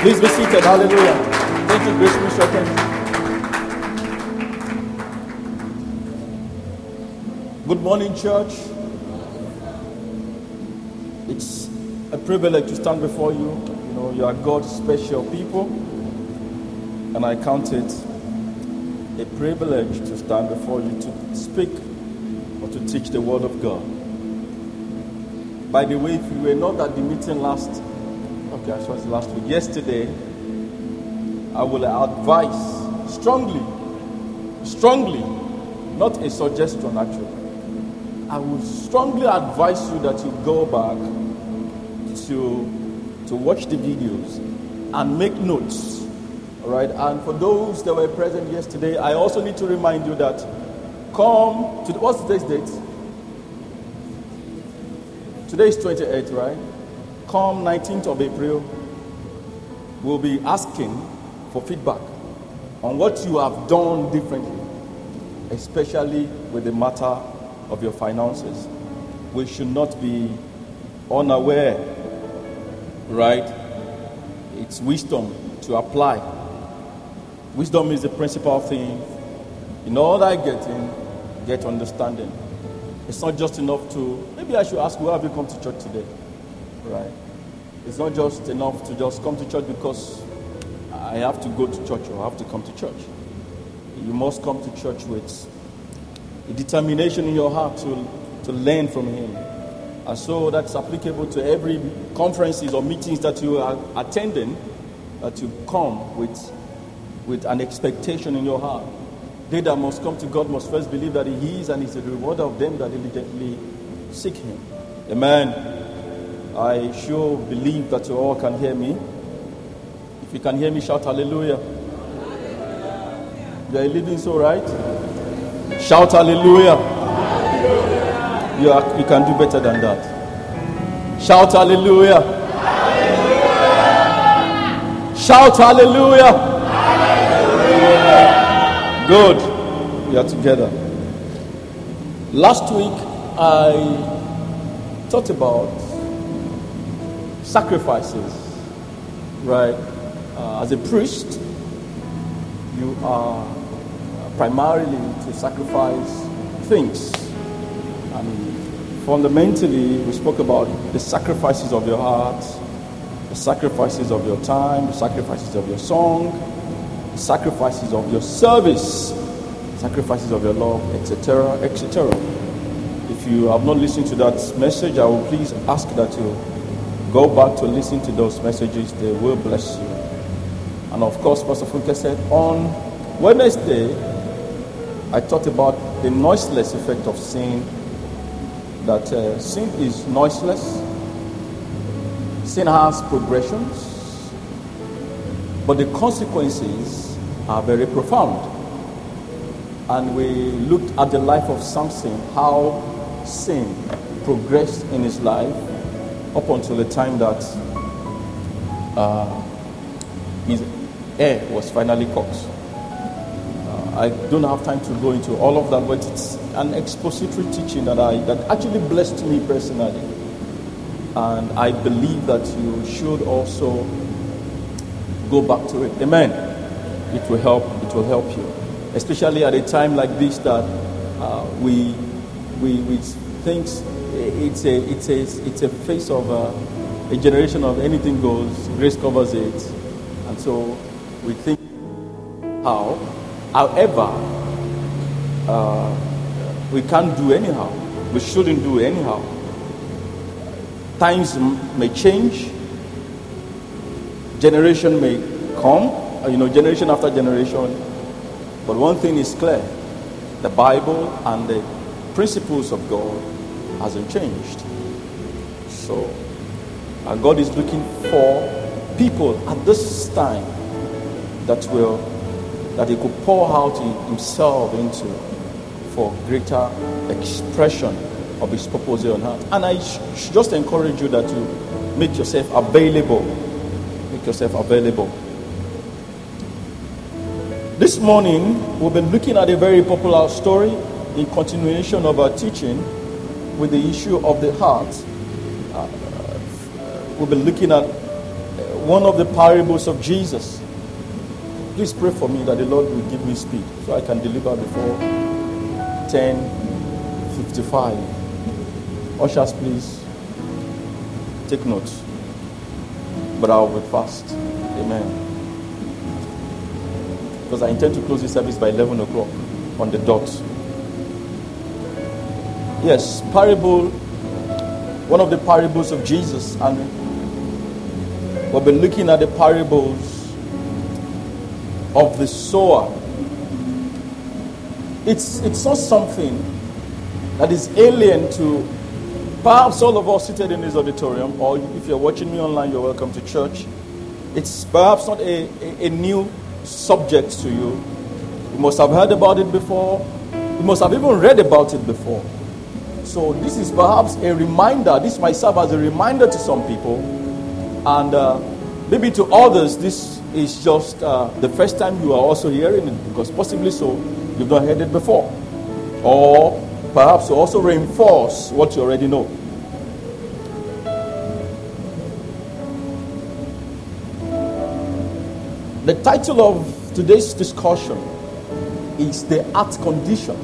Please be seated. Hallelujah. Thank you, Grace Minister. Thank. Good morning, church. It's a privilege to stand before you. You know, you are God's special people, and I count it a privilege to stand before you to speak or to teach the Word of God. By the way, if you were not at the meeting last, I was last week, yesterday, I will advise strongly, strongly, not a suggestion actually. I would strongly advise you that you go back to, to watch the videos and make notes all right, and for those that were present yesterday, I also need to remind you that come to what's today's date? Today is 28, right? Come 19th of April, we'll be asking for feedback on what you have done differently, especially with the matter of your finances. We should not be unaware, right? It's wisdom to apply Wisdom is the principal thing. In that getting, get understanding. It's not just enough to, maybe I should ask, where have you come to church today? Right? It's not just enough to just come to church because I have to go to church or I have to come to church. You must come to church with a determination in your heart to, to learn from Him. And so that's applicable to every conferences or meetings that you are attending, that you come with with an expectation in your heart. They that must come to God must first believe that He is and is the rewarder of them that diligently seek Him. Amen. I sure believe that you all can hear me. If you can hear me, shout hallelujah. You are living so right? Shout hallelujah. You, are, you can do better than that. Shout hallelujah. hallelujah. Shout hallelujah. Good. We are together. Last week, I talked about sacrifices, right? Uh, as a priest, you are primarily to sacrifice things. And fundamentally, we spoke about the sacrifices of your heart, the sacrifices of your time, the sacrifices of your song, the sacrifices of your service, sacrifices of your love, etc., etc. If you have not listened to that message, I will please ask that you go back to listen to those messages. They will bless you. And of course, Pastor Funke said on Wednesday, I talked about the noiseless effect of sin. That uh, sin is noiseless. Sin has progressions, but the consequences are very profound. And we looked at the life of Samson, how sin progressed in his life up until the time that uh, his heir was finally cut. Uh, I don't have time to go into all of that, but it's an expository teaching that I that actually blessed me personally, and I believe that you should also go back to it. Amen it will help. It will help you, especially at a time like this that uh, we we we think it's a it's a it's a face of a, a generation of anything goes. Grace covers it, and so we think how. However, uh, we can't do anyhow. We shouldn't do anyhow. Times may change. Generation may come uh, you know, generation after generation. But one thing is clear the Bible and the principles of God hasn't changed. So, and God is looking for people at this time that will that He could pour out Himself into for greater expression of His purpose on earth. And I should just encourage you that you make yourself available. Make yourself available. This morning, we've been looking at a very popular story in continuation of our teaching with the issue of the heart. Uh, we'll be looking at one of the parables of Jesus. Please pray for me that the Lord will give me speed so I can deliver before 10:55. Ushers, please take notes. But I will be fast. Amen. Because I intend to close this service by 11 o'clock on the dot. Yes, parable, one of the parables of Jesus, and we'll be looking at the parables of the sower. It's, it's not something that is alien to perhaps all of us seated in this auditorium, or if you're watching me online, you're welcome to church. It's perhaps not a, a, a new subject to you. You must have heard about it before, you must have even read about it before. So this is perhaps a reminder. This might serve as a reminder to some people, and uh, maybe to others, this is just uh, the first time you are also hearing it, because possibly so you've not heard it before, or perhaps to also reinforce what you already know. The title of today's discussion is the art condition.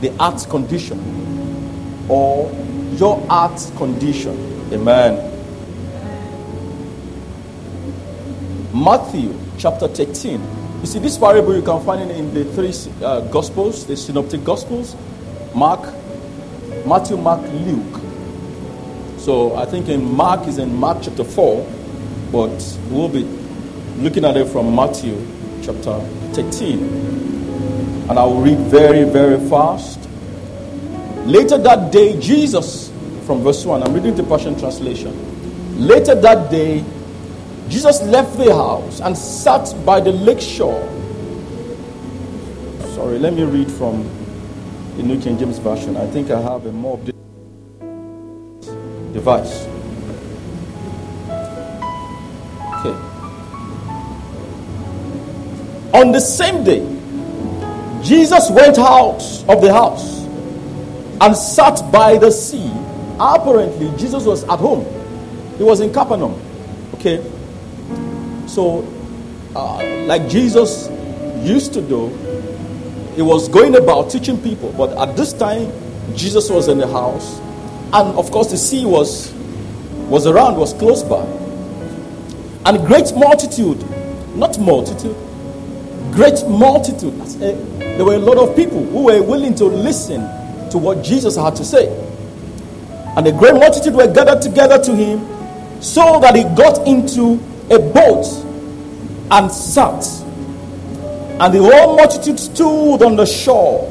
The art condition or your heart's condition. Amen. Matthew chapter 13. You see, this parable you can find it in the three uh, Gospels, the Synoptic Gospels Mark, Matthew, Mark, Luke. So I think in Mark is in Mark chapter 4, but we'll be looking at it from Matthew chapter 13. And I will read very, very fast Later that day, Jesus, from verse 1, I'm reading the Passion Translation. Later that day, Jesus left the house and sat by the lake shore. Sorry, let me read from the New King James Version. I think I have a more device. Okay. On the same day, Jesus went out of the house and sat by the sea. Apparently, Jesus was at home. He was in Capernaum. Okay? So, uh, like Jesus used to do, he was going about teaching people. But at this time, Jesus was in the house. And of course, the sea was, was around, was close by. And great multitude, not multitude, great multitude. There were a lot of people who were willing to listen to what Jesus had to say. And a great multitude were gathered together to him, so that he got into a boat and sat. And the whole multitude stood on the shore.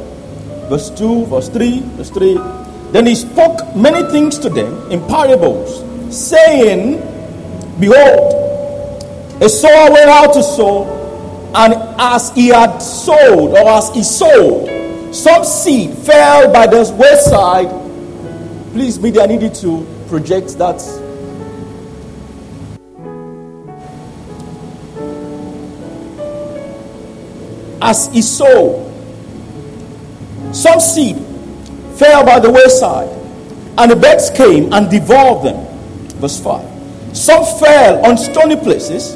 Verse 2, verse 3, verse 3. Then he spoke many things to them in parables, saying, Behold, a sower went out to sow, and as he had sowed, or as he sowed, some seed fell by the wayside. Please, media, I need you to project that. As he sowed, some seed fell by the wayside, and the birds came and devoured them. Verse 5. Some fell on stony places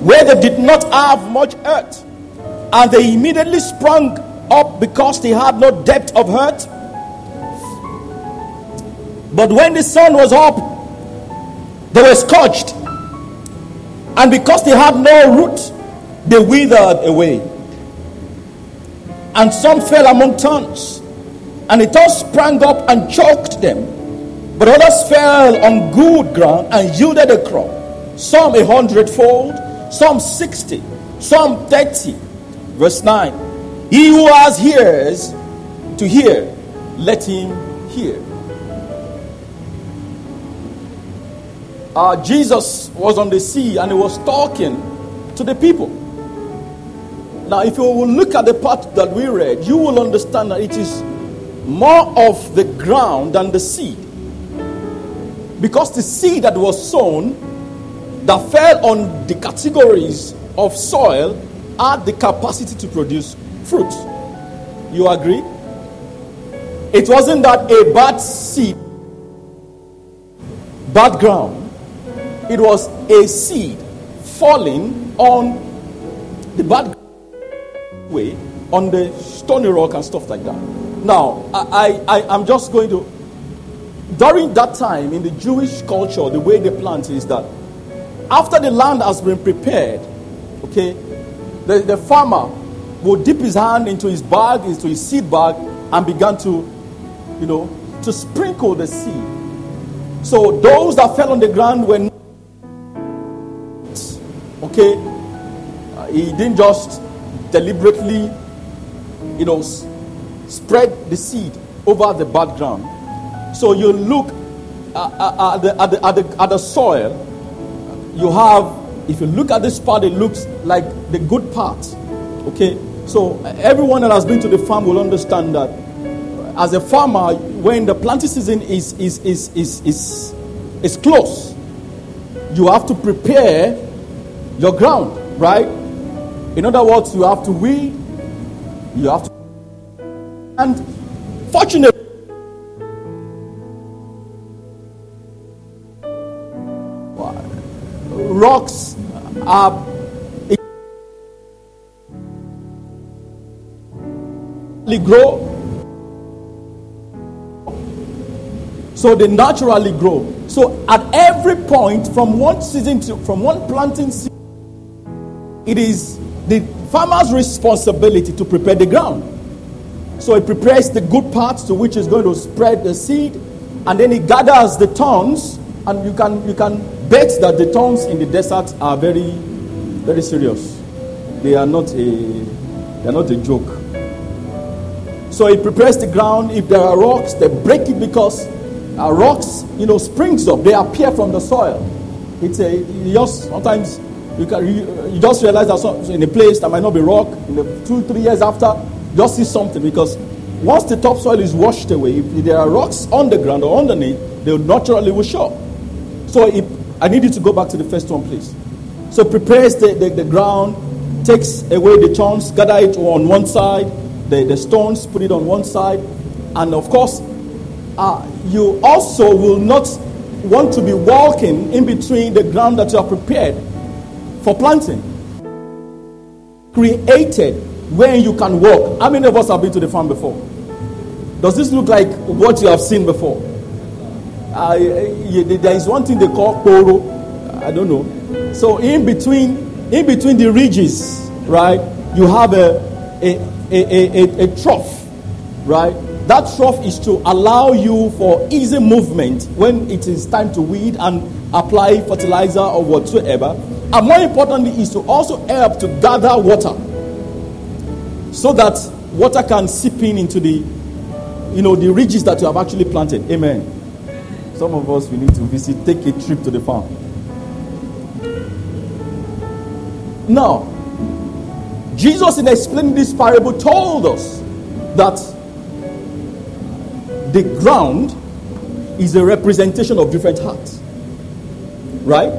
where they did not have much earth, and they immediately sprung up because they had no depth of hurt. But when the sun was up, they were scorched. And because they had no root, they withered away. And some fell among thorns, and the thorns sprang up and choked them. But others fell on good ground and yielded a crop. Some a hundredfold, some sixty, some thirty. Verse 9. He who has ears to hear, let him hear. Uh, Jesus was on the sea and he was talking to the people. Now, if you will look at the part that we read, you will understand that it is more of the ground than the seed. Because the seed that was sown, that fell on the categories of soil, had the capacity to produce fruit. You agree? It wasn't that a bad seed, bad ground, it was a seed falling on the bad way, on the stony rock and stuff like that. Now, I, I, I, am just going to, during that time in the Jewish culture, the way they plant is that after the land has been prepared, okay, the, the farmer will dip his hand into his bag, into his seed bag, and began to, you know, to sprinkle the seed. So those that fell on the ground were okay. Uh, he didn't just deliberately, you know, s- spread the seed over the bad ground. So you look uh, uh, at, the, at, the, at, the, at the soil, you have, if you look at this part, it looks like the good part. Okay? So everyone that has been to the farm will understand that as a farmer, when the planting season is, is, is, is, is, is close, you have to prepare your ground, right? In other words, you have to weed, you have to. And fortunately, rocks are grow. So they naturally grow. So at every point from one season to from one planting season it is the farmer's responsibility to prepare the ground. So he prepares the good parts to which is going to spread the seed and then he gathers the thorns and you can you can bet that the thorns in the desert are very very serious. They are not a they are not a joke so he prepares the ground. If there are rocks, they break it because uh, rocks, you know, springs up. They appear from the soil. It's a just sometimes you can you, just realize that some, in a place that might not be rock in the two three years after, just see something because once the topsoil is washed away, if there are rocks on the ground or underneath, they naturally will show. So if, I need you to go back to the first one, please. So prepares the, the, the ground, takes away the thorns, gather it on one side the, the stones, put it on one side. And of course, uh, you also will not want to be walking in between the ground that you are prepared for planting. Created where you can walk. How many of us have been to the farm before? Does this look like what you have seen before? Uh, there is one thing they call poro. I don't know. So in between, in between the ridges, right? You have a, a a, a, a, trough, right? That trough is to allow you for easy movement when it is time to weed and apply fertilizer or whatsoever. And more importantly, is to also help to gather water so that water can seep in into the you know the ridges that you have actually planted. Amen. Some of us we need to visit, take a trip to the farm. Now, Jesus, in explaining this parable, told us that the ground is a representation of different hearts. Right?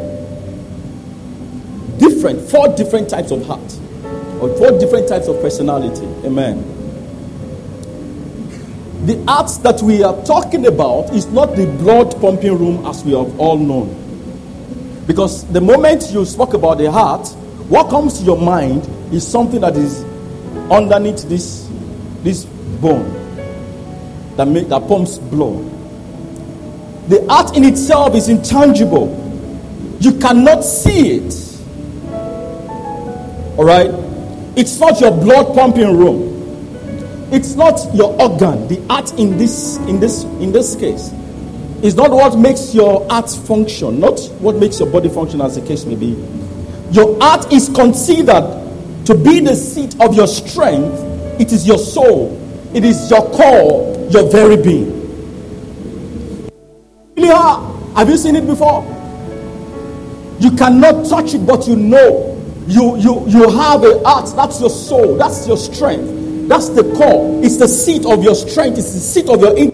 Different, four different types of heart, or four different types of personality. Amen. The heart that we are talking about is not the blood pumping room as we have all known. Because the moment you spoke about the heart, what comes to your mind is something that is underneath this, this bone that, make, that pumps blood. The art in itself is intangible. You cannot see it. All right? It's not your blood pumping room. It's not your organ. The art in this in this in this case is not what makes your art function, not what makes your body function as the case may be. Your art is considered to be the seat of your strength, it is your soul, it is your core, your very being. Have you seen it before? You cannot touch it, but you know. You, you, you have a heart, that's your soul, that's your strength, that's the core. It's the seat of your strength, it's the seat of your. In-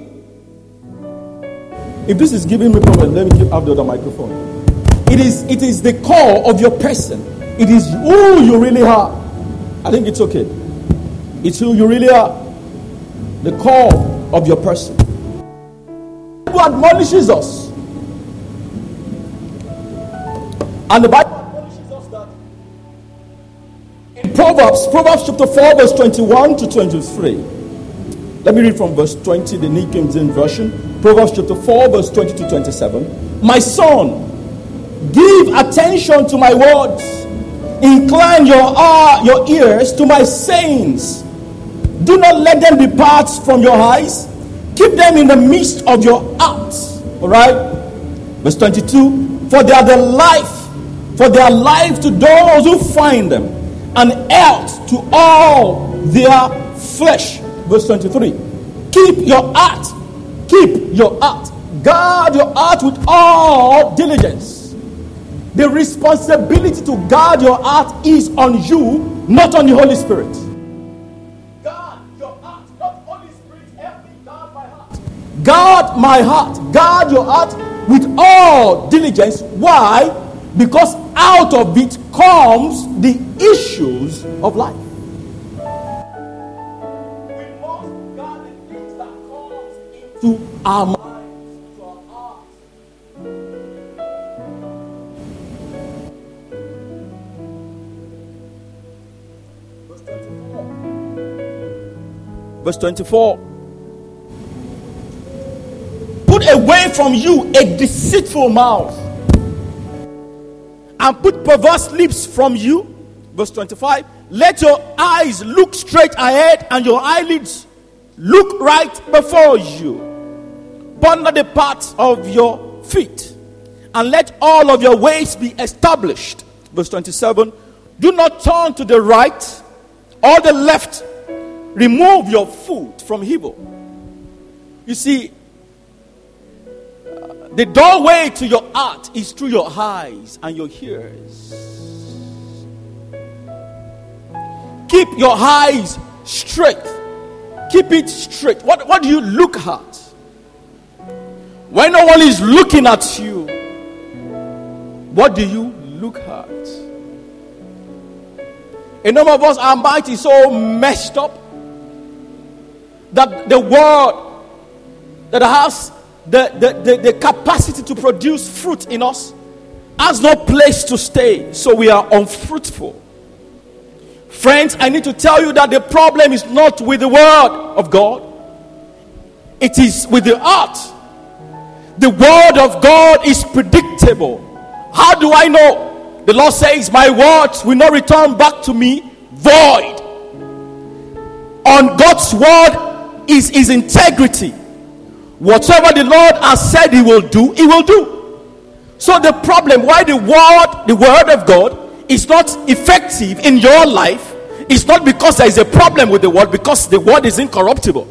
if this is giving me problem, let me keep up the other microphone. It is, it is the core of your person. It is who you really are. I think it's okay. It's who you really are, the core of your person. Who admonishes us And the Bible admonishes us that in Proverbs, Proverbs chapter 4, verse 21 to 23. Let me read from verse 20, the New King James Version. Proverbs chapter 4, verse 20 to 27. My son, give attention to my words, incline your, uh, your ears to my sayings. Do not let them depart from your eyes. Keep them in the midst of your heart. All right? Verse 22 For they are the life, for they are life to those who find them, and health to all their flesh. Verse 23 Keep your heart, keep your heart, guard your heart with all diligence. The responsibility to guard your heart is on you, not on the Holy Spirit. Guard your heart, not Holy Spirit. Help me guard my heart. Guard my heart. Guard your heart with all diligence. Why? Because out of it comes the issues of life. We must guard the things that comes into our minds, Verse 24 put away from you a deceitful mouth and put perverse lips from you. Verse 25. Let your eyes look straight ahead and your eyelids look right before you. Ponder the paths of your feet and let all of your ways be established. Verse 27. Do not turn to the right or the left. Remove your foot from evil. You see, uh, the doorway to your heart is through your eyes and your ears. Keep your eyes straight. Keep it straight. What, what do you look at? When no one is looking at you, what do you look at? A number of us, our mind is so messed up that the word that has the, the, the, the capacity to produce fruit in us has no place to stay, so we are unfruitful. Friends, I need to tell you that the problem is not with the word of God, it is with the heart. The word of God is predictable. How do I know? The Lord says, My words will not return back to me void. On God's word is his integrity. Whatever the Lord has said he will do, he will do. So the problem why the word, the word of God is not effective in your life is not because there is a problem with the word, because the word is incorruptible.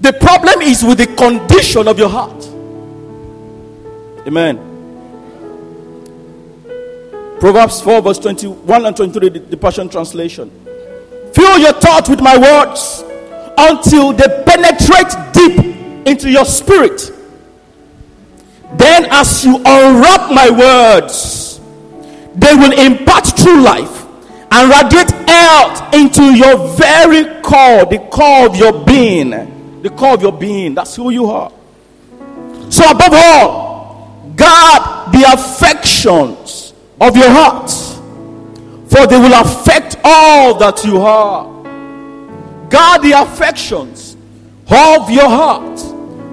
The problem is with the condition of your heart. Amen. Proverbs 4, verse 21 and 23, the, the Passion Translation. Fill your thoughts with my words until they penetrate deep into your spirit. Then, as you unwrap my words, they will impart true life and radiate out into your very core, the core of your being. The core of your being. That's who you are. So, above all, guard the affections of your heart, for they will affect all that you are. Guard the affections of your heart,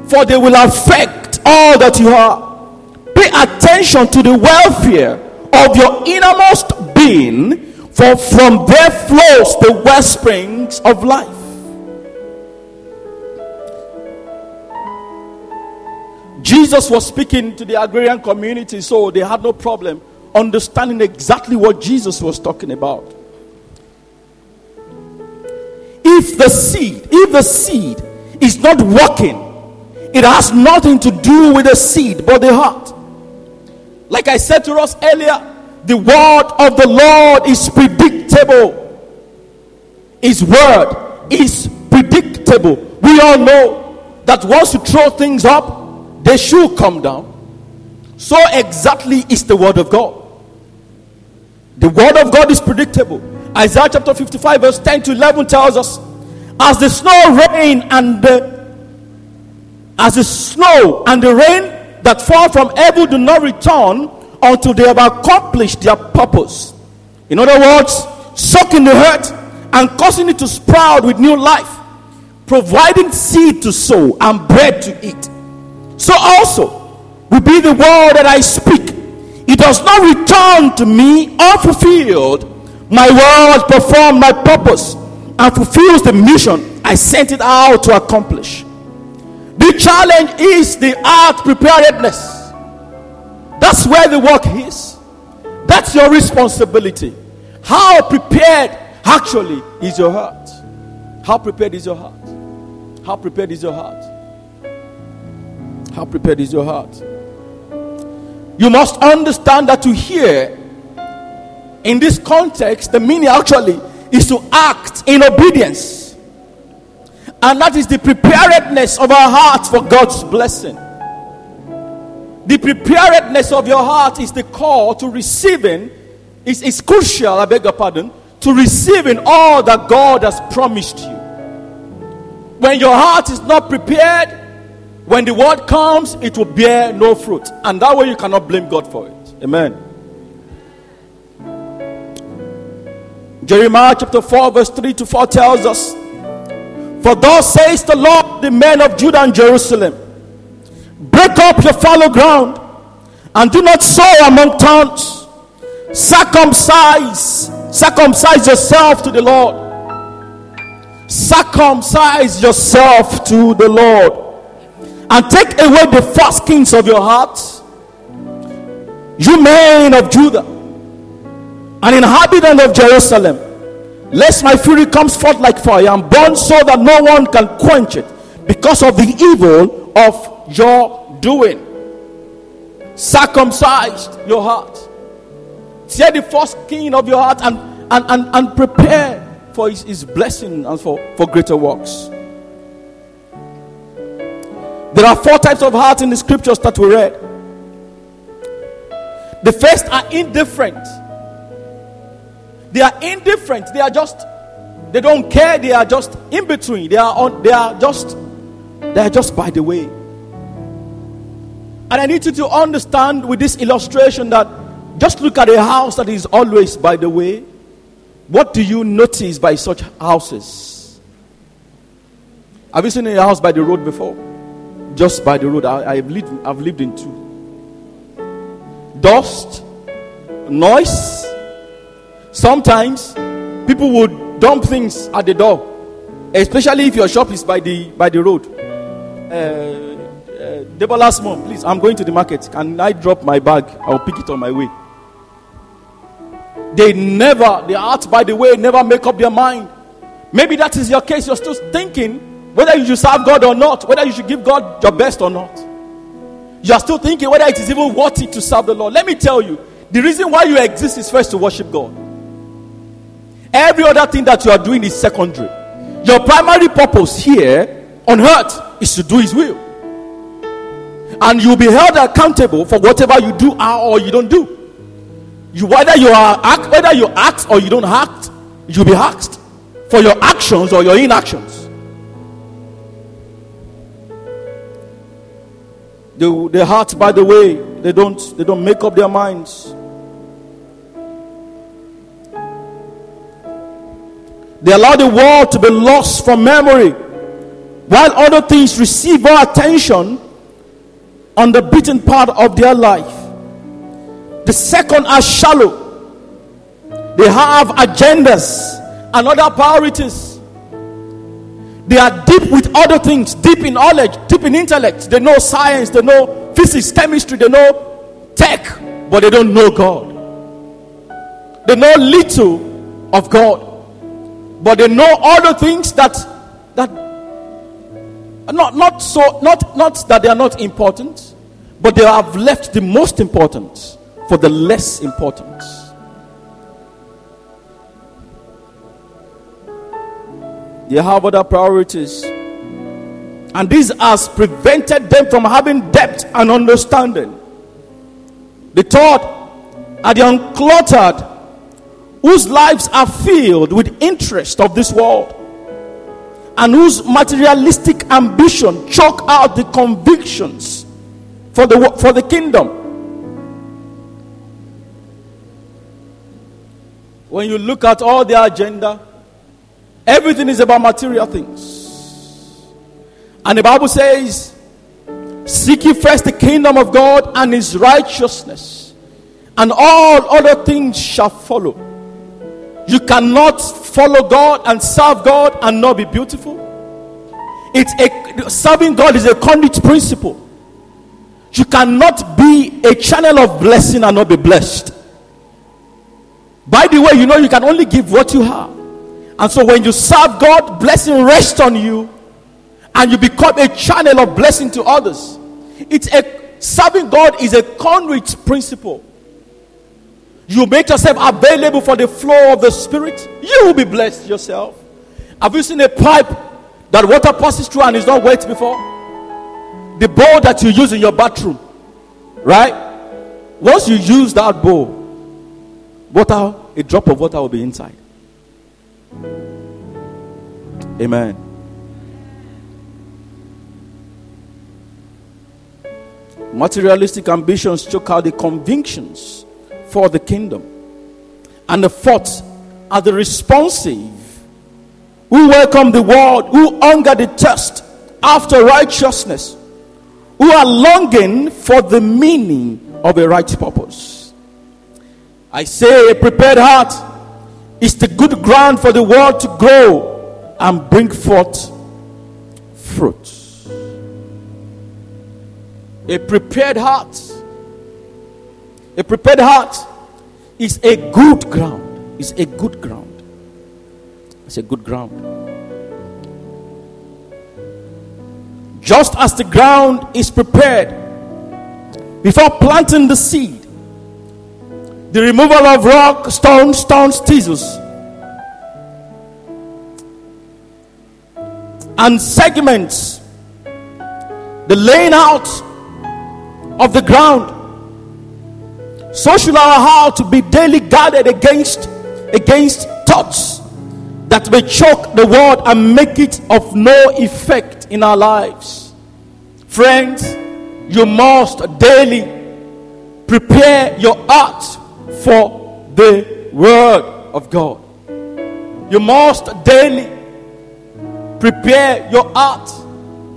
for they will affect all that you are. Pay attention to the welfare of your innermost being, for from there flows the well springs of life. Jesus was speaking to the agrarian community, so they had no problem understanding exactly what Jesus was talking about. If the seed, if the seed is not working, it has nothing to do with the seed but the heart. Like I said to us earlier, the word of the Lord is predictable. His word is predictable. We all know that once you throw things up, they should come down. So exactly is the word of God. The word of God is predictable. Isaiah chapter 55, verse 10 to 11 tells us as the snow rain and the as the snow and the rain that fall from heaven do not return until they have accomplished their purpose. In other words, soaking the earth and causing it to sprout with new life, providing seed to sow and bread to eat. So also will be the word that I speak. It does not return to me unfulfilled. My word performs my purpose and fulfills the mission I sent it out to accomplish. The challenge is the art preparedness. That's where the work is. That's your responsibility. How prepared actually is your heart? How prepared is your heart? How prepared is your heart? How prepared is your heart? You must understand that to hear in this context, the meaning actually is to act in obedience. And that is the preparedness of our hearts for God's blessing. The preparedness of your heart is the call to receiving, is, is crucial, I beg your pardon, to receiving all that God has promised you. When your heart is not prepared, when the word comes, it will bear no fruit. And that way you cannot blame God for it. Amen. Jeremiah chapter 4, verse 3 to 4 tells us, For thus says the Lord, the men of Judah and Jerusalem, break up your fallow ground and do not sow among thorns. Circumcise, circumcise yourself to the Lord. Circumcise yourself to the Lord and take away the foreskins of your hearts. You men of Judah an inhabitant of Jerusalem, lest my fury comes forth like fire and burn so that no one can quench it because of the evil of your doing. Circumcised your heart. Tear the first king of your heart and, and, and, and prepare for his, his blessing and for, for greater works. There are four types of heart in the scriptures that we read. The first are indifferent they are indifferent. They are just, they don't care. They are just in between. They are on, they are just, they are just by the way. And I need you to understand with this illustration that just look at a house that is always by the way. What do you notice by such houses? Have you seen a house by the road before? Just by the road. I, have lived, I've lived in two. Dust, noise, Sometimes people would dump things at the door, especially if your shop is by the by the road. Uh, uh, Debola month, please, I'm going to the market. Can I drop my bag? I'll pick it on my way. They never, they out by the way, never make up their mind. Maybe that is your case. You're still thinking whether you should serve God or not, whether you should give God your best or not. You are still thinking whether it is even worth it to serve the Lord. Let me tell you, the reason why you exist is first to worship God. Every other thing that you are doing is secondary. Your primary purpose here on earth is to do His will. And you'll be held accountable for whatever you do or you don't do. You whether you are act, whether you act or you don't act, you'll be asked for your actions or your inactions. The, the heart, by the way, they don't they don't make up their minds. They allow the world to be lost from memory, while other things receive more attention on the beaten part of their life. The second are shallow. They have agendas and other priorities. They are deep with other things, deep in knowledge, deep in intellect. They know science, they know physics, chemistry, they know tech, but they don't know God. They know little of God but they know all the things that that not not so not not that they are not important, but they have left the most important for the less important. They have other priorities. And this has prevented them from having depth and understanding. The third are the uncluttered whose lives are filled with interest of this world and whose materialistic ambition choke out the convictions for the, for the kingdom. When you look at all their agenda, everything is about material things. And the Bible says, Seek ye first the kingdom of God and his righteousness, and all other things shall follow. You cannot follow God and serve God and not be beautiful. It's a serving God is a conduit principle. You cannot be a channel of blessing and not be blessed. By the way, you know you can only give what you have. And so when you serve God, blessing rests on you and you become a channel of blessing to others. It's a serving God is a conduit principle. You make yourself available for the flow of the Spirit, you will be blessed yourself. Have you seen a pipe that water passes through and is not wet before? The bowl that you use in your bathroom, right? Once you use that bowl, water, a drop of water will be inside. Amen. Materialistic ambitions choke out the convictions for the kingdom. And the fourth are the responsive who welcome the world, who hunger the thirst after righteousness, who are longing for the meaning of a right purpose. I say, a prepared heart is the good ground for the world to grow and bring forth fruit. A prepared heart a prepared heart is a good ground. Is a good ground. It's a good ground. Just as the ground is prepared before planting the seed, the removal of rock, stones, stones, thistles, and segments, the laying out of the ground so should our heart be daily guarded against against thoughts that may choke the word and make it of no effect in our lives. Friends, you must daily prepare your heart for the word of God. You must daily prepare your heart,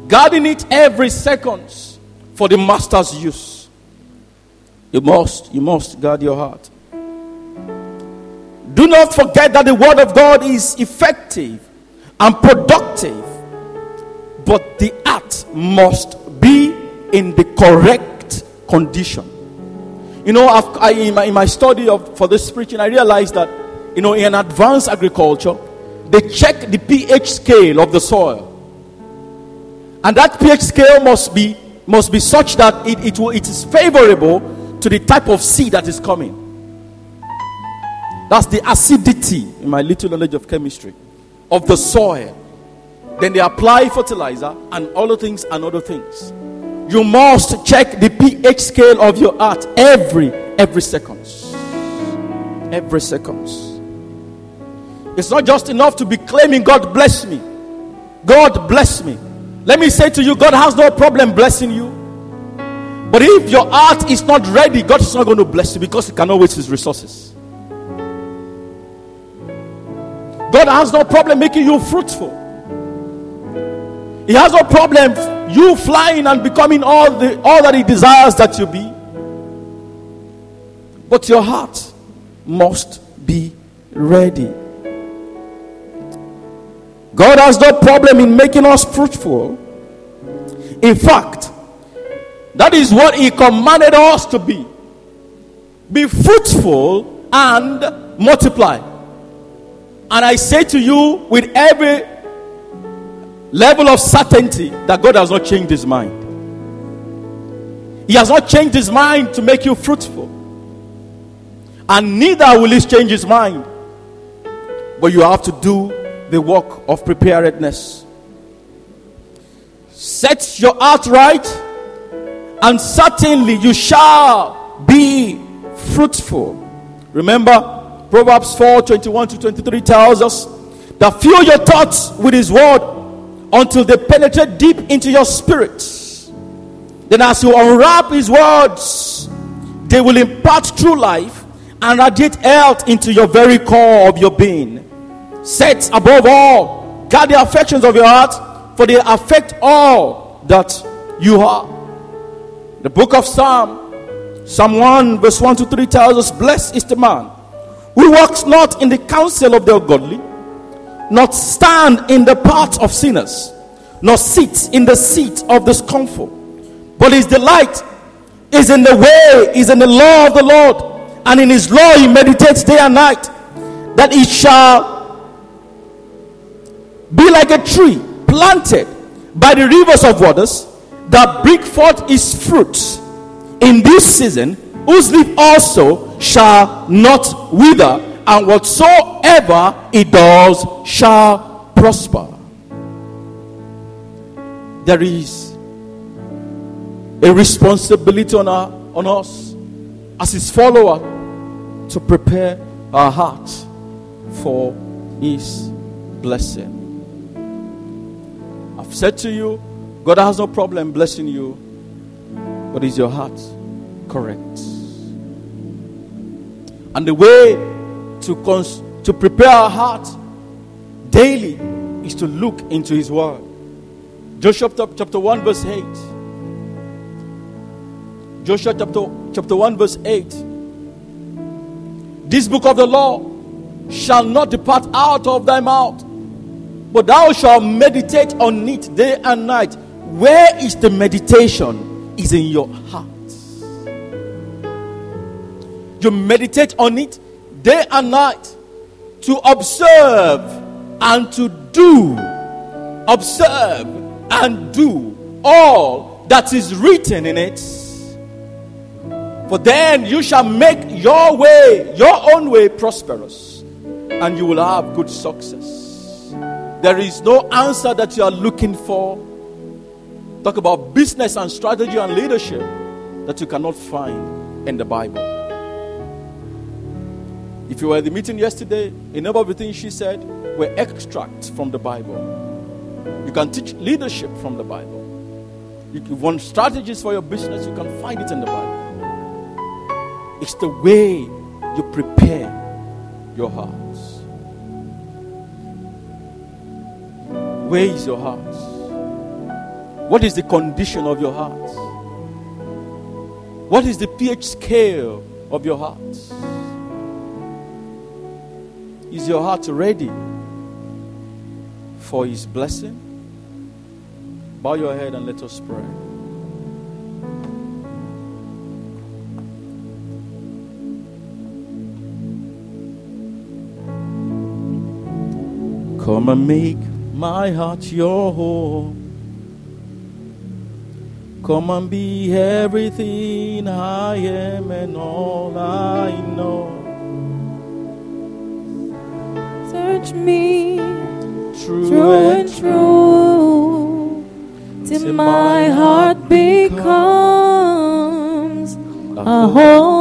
guarding it every second for the master's use. You must, you must guard your heart. Do not forget that the word of God is effective and productive, but the heart must be in the correct condition. You know, I, in, my, in my study of, for this preaching, I realized that, you know, in advanced agriculture, they check the pH scale of the soil. And that pH scale must be must be such that it, it, will, it is favorable to the type of seed that is coming. That's the acidity, in my little knowledge of chemistry, of the soil. Then they apply fertilizer and other things and other things. You must check the pH scale of your heart every every seconds. Every seconds. It's not just enough to be claiming God bless me. God bless me. Let me say to you, God has no problem blessing you. But if your heart is not ready, God is not going to bless you because He cannot waste His resources. God has no problem making you fruitful. He has no problem you flying and becoming all the all that He desires that you be. But your heart must be ready. God has no problem in making us fruitful. In fact, that is what he commanded us to be. Be fruitful and multiply. And I say to you with every level of certainty that God has not changed his mind. He has not changed his mind to make you fruitful. And neither will he change his mind. But you have to do the work of preparedness. Set your heart right and certainly you shall be fruitful. Remember, Proverbs 4 21 to 23 tells us that fill your thoughts with His word until they penetrate deep into your spirit. Then, as you unwrap His words, they will impart true life and radiate health into your very core of your being. Set above all, guard the affections of your heart, for they affect all that you are. The book of Psalm, Psalm 1, verse 1 to 3 tells us, Blessed is the man who walks not in the counsel of the ungodly, not stand in the path of sinners, nor sit in the seat of the scornful, but his delight is in the way, is in the law of the Lord and in his law he meditates day and night, that he shall be like a tree planted by the rivers of waters that bring forth his fruit in this season, whose leaf also shall not wither, and whatsoever he does shall prosper. There is a responsibility on, our, on us as his follower to prepare our hearts for his blessing. I've said to you, God has no problem blessing you, but is your heart correct? And the way to, cons- to prepare our heart daily is to look into his word. Joshua chapter 1, verse 8. Joshua chapter, chapter 1, verse 8. This book of the law shall not depart out of thy mouth, but thou shalt meditate on it day and night. Where is the meditation? Is in your heart. You meditate on it day and night to observe and to do. Observe and do all that is written in it for then you shall make your way, your own way, prosperous, and you will have good success. There is no answer that you are looking for. Talk about business and strategy and leadership that you cannot find in the Bible. If you were at the meeting yesterday, a number of the things she said were extracts from the Bible. You can teach leadership from the Bible. If you want strategies for your business, you can find it in the Bible. It's the way you prepare your hearts. Where is your heart? What is the condition of your heart? What is the pH scale of your heart? Is your heart ready for His blessing? Bow your head and let us pray. Come and make my heart your home. Come and be everything I am and all I know. Search me true, true and true till my heart becomes a home.